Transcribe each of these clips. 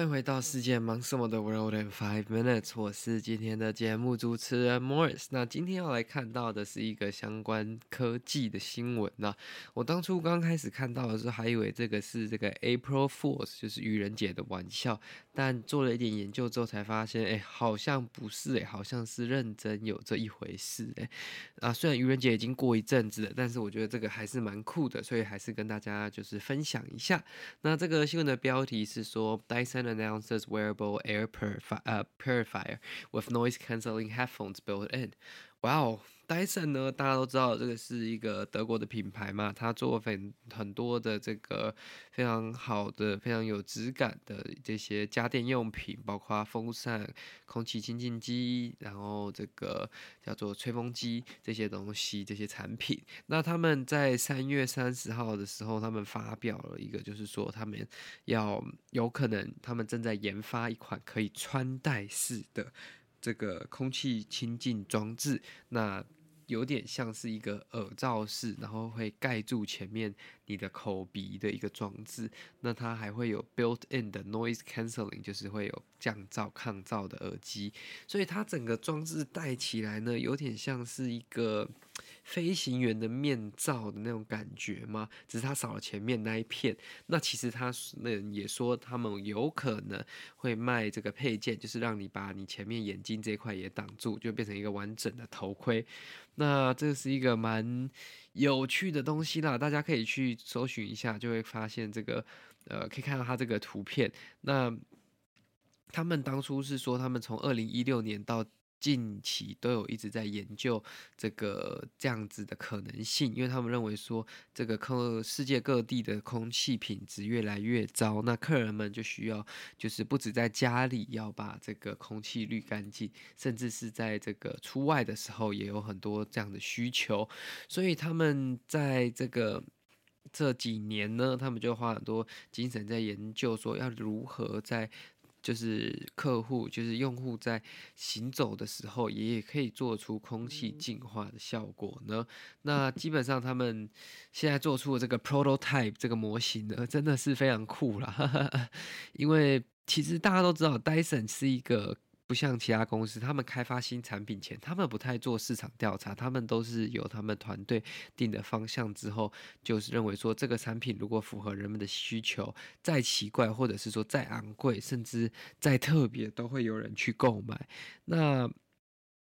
欢迎回到世界忙什么的 World in Five Minutes，我是今天的节目主持人 Morris。那今天要来看到的是一个相关科技的新闻。那我当初刚开始看到的时候，还以为这个是这个 April Fools，就是愚人节的玩笑。但做了一点研究之后，才发现，哎，好像不是，哎，好像是认真有这一回事，哎。啊，虽然愚人节已经过一阵子了，但是我觉得这个还是蛮酷的，所以还是跟大家就是分享一下。那这个新闻的标题是说。戴森的 announces wearable air purifier, uh, purifier with noise cancelling headphones built in. 哇哦，Dyson 呢？大家都知道这个是一个德国的品牌嘛，它做很很多的这个非常好的、非常有质感的这些家电用品，包括风扇、空气清净机，然后这个叫做吹风机这些东西、这些产品。那他们在三月三十号的时候，他们发表了一个，就是说他们要有可能，他们正在研发一款可以穿戴式的。这个空气清净装置，那有点像是一个耳罩式，然后会盖住前面你的口鼻的一个装置。那它还会有 built-in 的 noise canceling，就是会有降噪抗噪的耳机。所以它整个装置戴起来呢，有点像是一个。飞行员的面罩的那种感觉吗？只是他少了前面那一片。那其实他那也说，他们有可能会卖这个配件，就是让你把你前面眼睛这块也挡住，就变成一个完整的头盔。那这是一个蛮有趣的东西啦，大家可以去搜寻一下，就会发现这个呃，可以看到它这个图片。那他们当初是说，他们从二零一六年到近期都有一直在研究这个这样子的可能性，因为他们认为说，这个空世界各地的空气品质越来越糟，那客人们就需要就是不止在家里要把这个空气滤干净，甚至是在这个出外的时候也有很多这样的需求，所以他们在这个这几年呢，他们就花很多精神在研究说要如何在。就是客户，就是用户在行走的时候，也也可以做出空气净化的效果呢。那基本上他们现在做出的这个 prototype 这个模型呢，真的是非常酷啦。因为其实大家都知道，Dyson 是一个。不像其他公司，他们开发新产品前，他们不太做市场调查，他们都是由他们团队定的方向之后，就是认为说这个产品如果符合人们的需求，再奇怪或者是说再昂贵，甚至再特别，都会有人去购买。那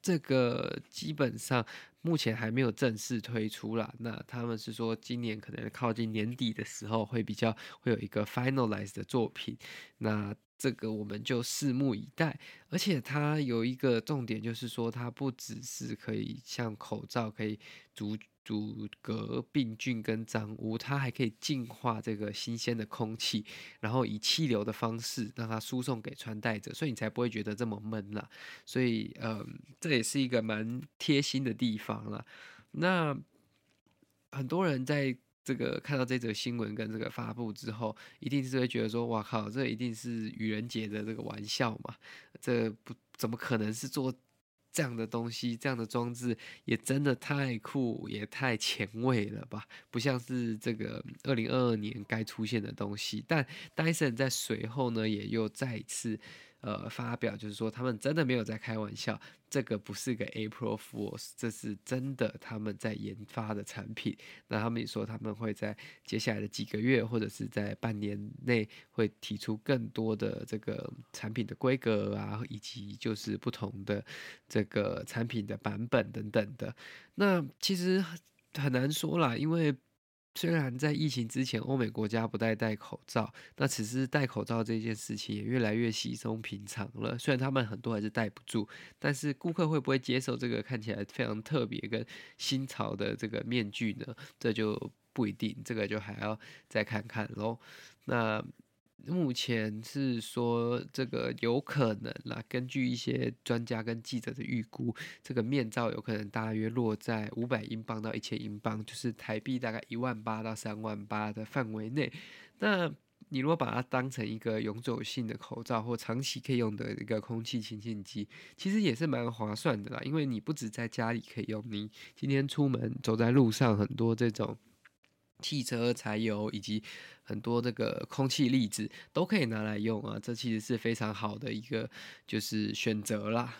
这个基本上目前还没有正式推出啦。那他们是说今年可能靠近年底的时候会比较会有一个 finalized 的作品。那这个我们就拭目以待，而且它有一个重点，就是说它不只是可以像口罩可以阻阻隔病菌跟脏污，它还可以净化这个新鲜的空气，然后以气流的方式让它输送给穿戴者，所以你才不会觉得这么闷啦。所以，嗯，这也是一个蛮贴心的地方啦。那很多人在。这个看到这则新闻跟这个发布之后，一定是会觉得说：“哇靠，这一定是愚人节的这个玩笑嘛？这不怎么可能是做这样的东西？这样的装置也真的太酷，也太前卫了吧？不像是这个二零二二年该出现的东西。”但 Dyson 在随后呢，也又再次。呃，发表就是说，他们真的没有在开玩笑，这个不是个 April Fools，这是真的他们在研发的产品。那他们也说，他们会在接下来的几个月，或者是在半年内，会提出更多的这个产品的规格啊，以及就是不同的这个产品的版本等等的。那其实很难说啦，因为。虽然在疫情之前，欧美国家不戴戴口罩，那此时戴口罩这件事情也越来越稀松平常了。虽然他们很多还是戴不住，但是顾客会不会接受这个看起来非常特别跟新潮的这个面具呢？这就不一定，这个就还要再看看喽。那。目前是说这个有可能啦，根据一些专家跟记者的预估，这个面罩有可能大约落在五百英镑到一千英镑，就是台币大概一万八到三万八的范围内。那你如果把它当成一个永久性的口罩或长期可以用的一个空气清净机，其实也是蛮划算的啦，因为你不止在家里可以用，你今天出门走在路上，很多这种。汽车柴油以及很多这个空气粒子都可以拿来用啊，这其实是非常好的一个就是选择啦。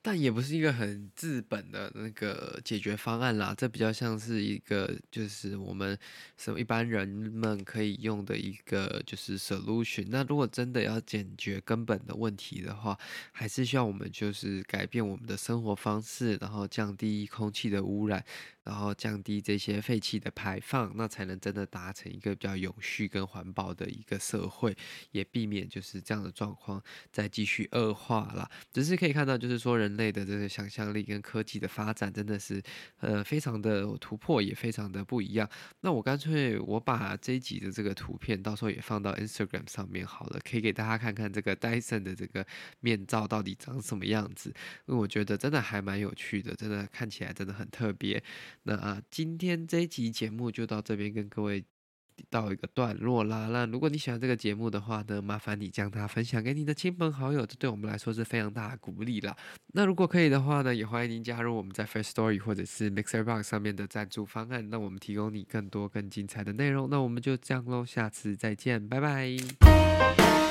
但也不是一个很治本的那个解决方案啦，这比较像是一个就是我们什么一般人们可以用的一个就是 solution。那如果真的要解决根本的问题的话，还是需要我们就是改变我们的生活方式，然后降低空气的污染。然后降低这些废气的排放，那才能真的达成一个比较永续跟环保的一个社会，也避免就是这样的状况再继续恶化啦。只是可以看到，就是说人类的这个想象力跟科技的发展真的是呃非常的突破，也非常的不一样。那我干脆我把这一集的这个图片到时候也放到 Instagram 上面好了，可以给大家看看这个 Dyson 的这个面罩到底长什么样子，因为我觉得真的还蛮有趣的，真的看起来真的很特别。那啊，今天这一集节目就到这边跟各位到一个段落啦。那如果你喜欢这个节目的话呢，麻烦你将它分享给你的亲朋好友，这对我们来说是非常大的鼓励啦。那如果可以的话呢，也欢迎您加入我们在 Firstory 或者是 MixerBox 上面的赞助方案，那我们提供你更多更精彩的内容。那我们就这样喽，下次再见，拜拜。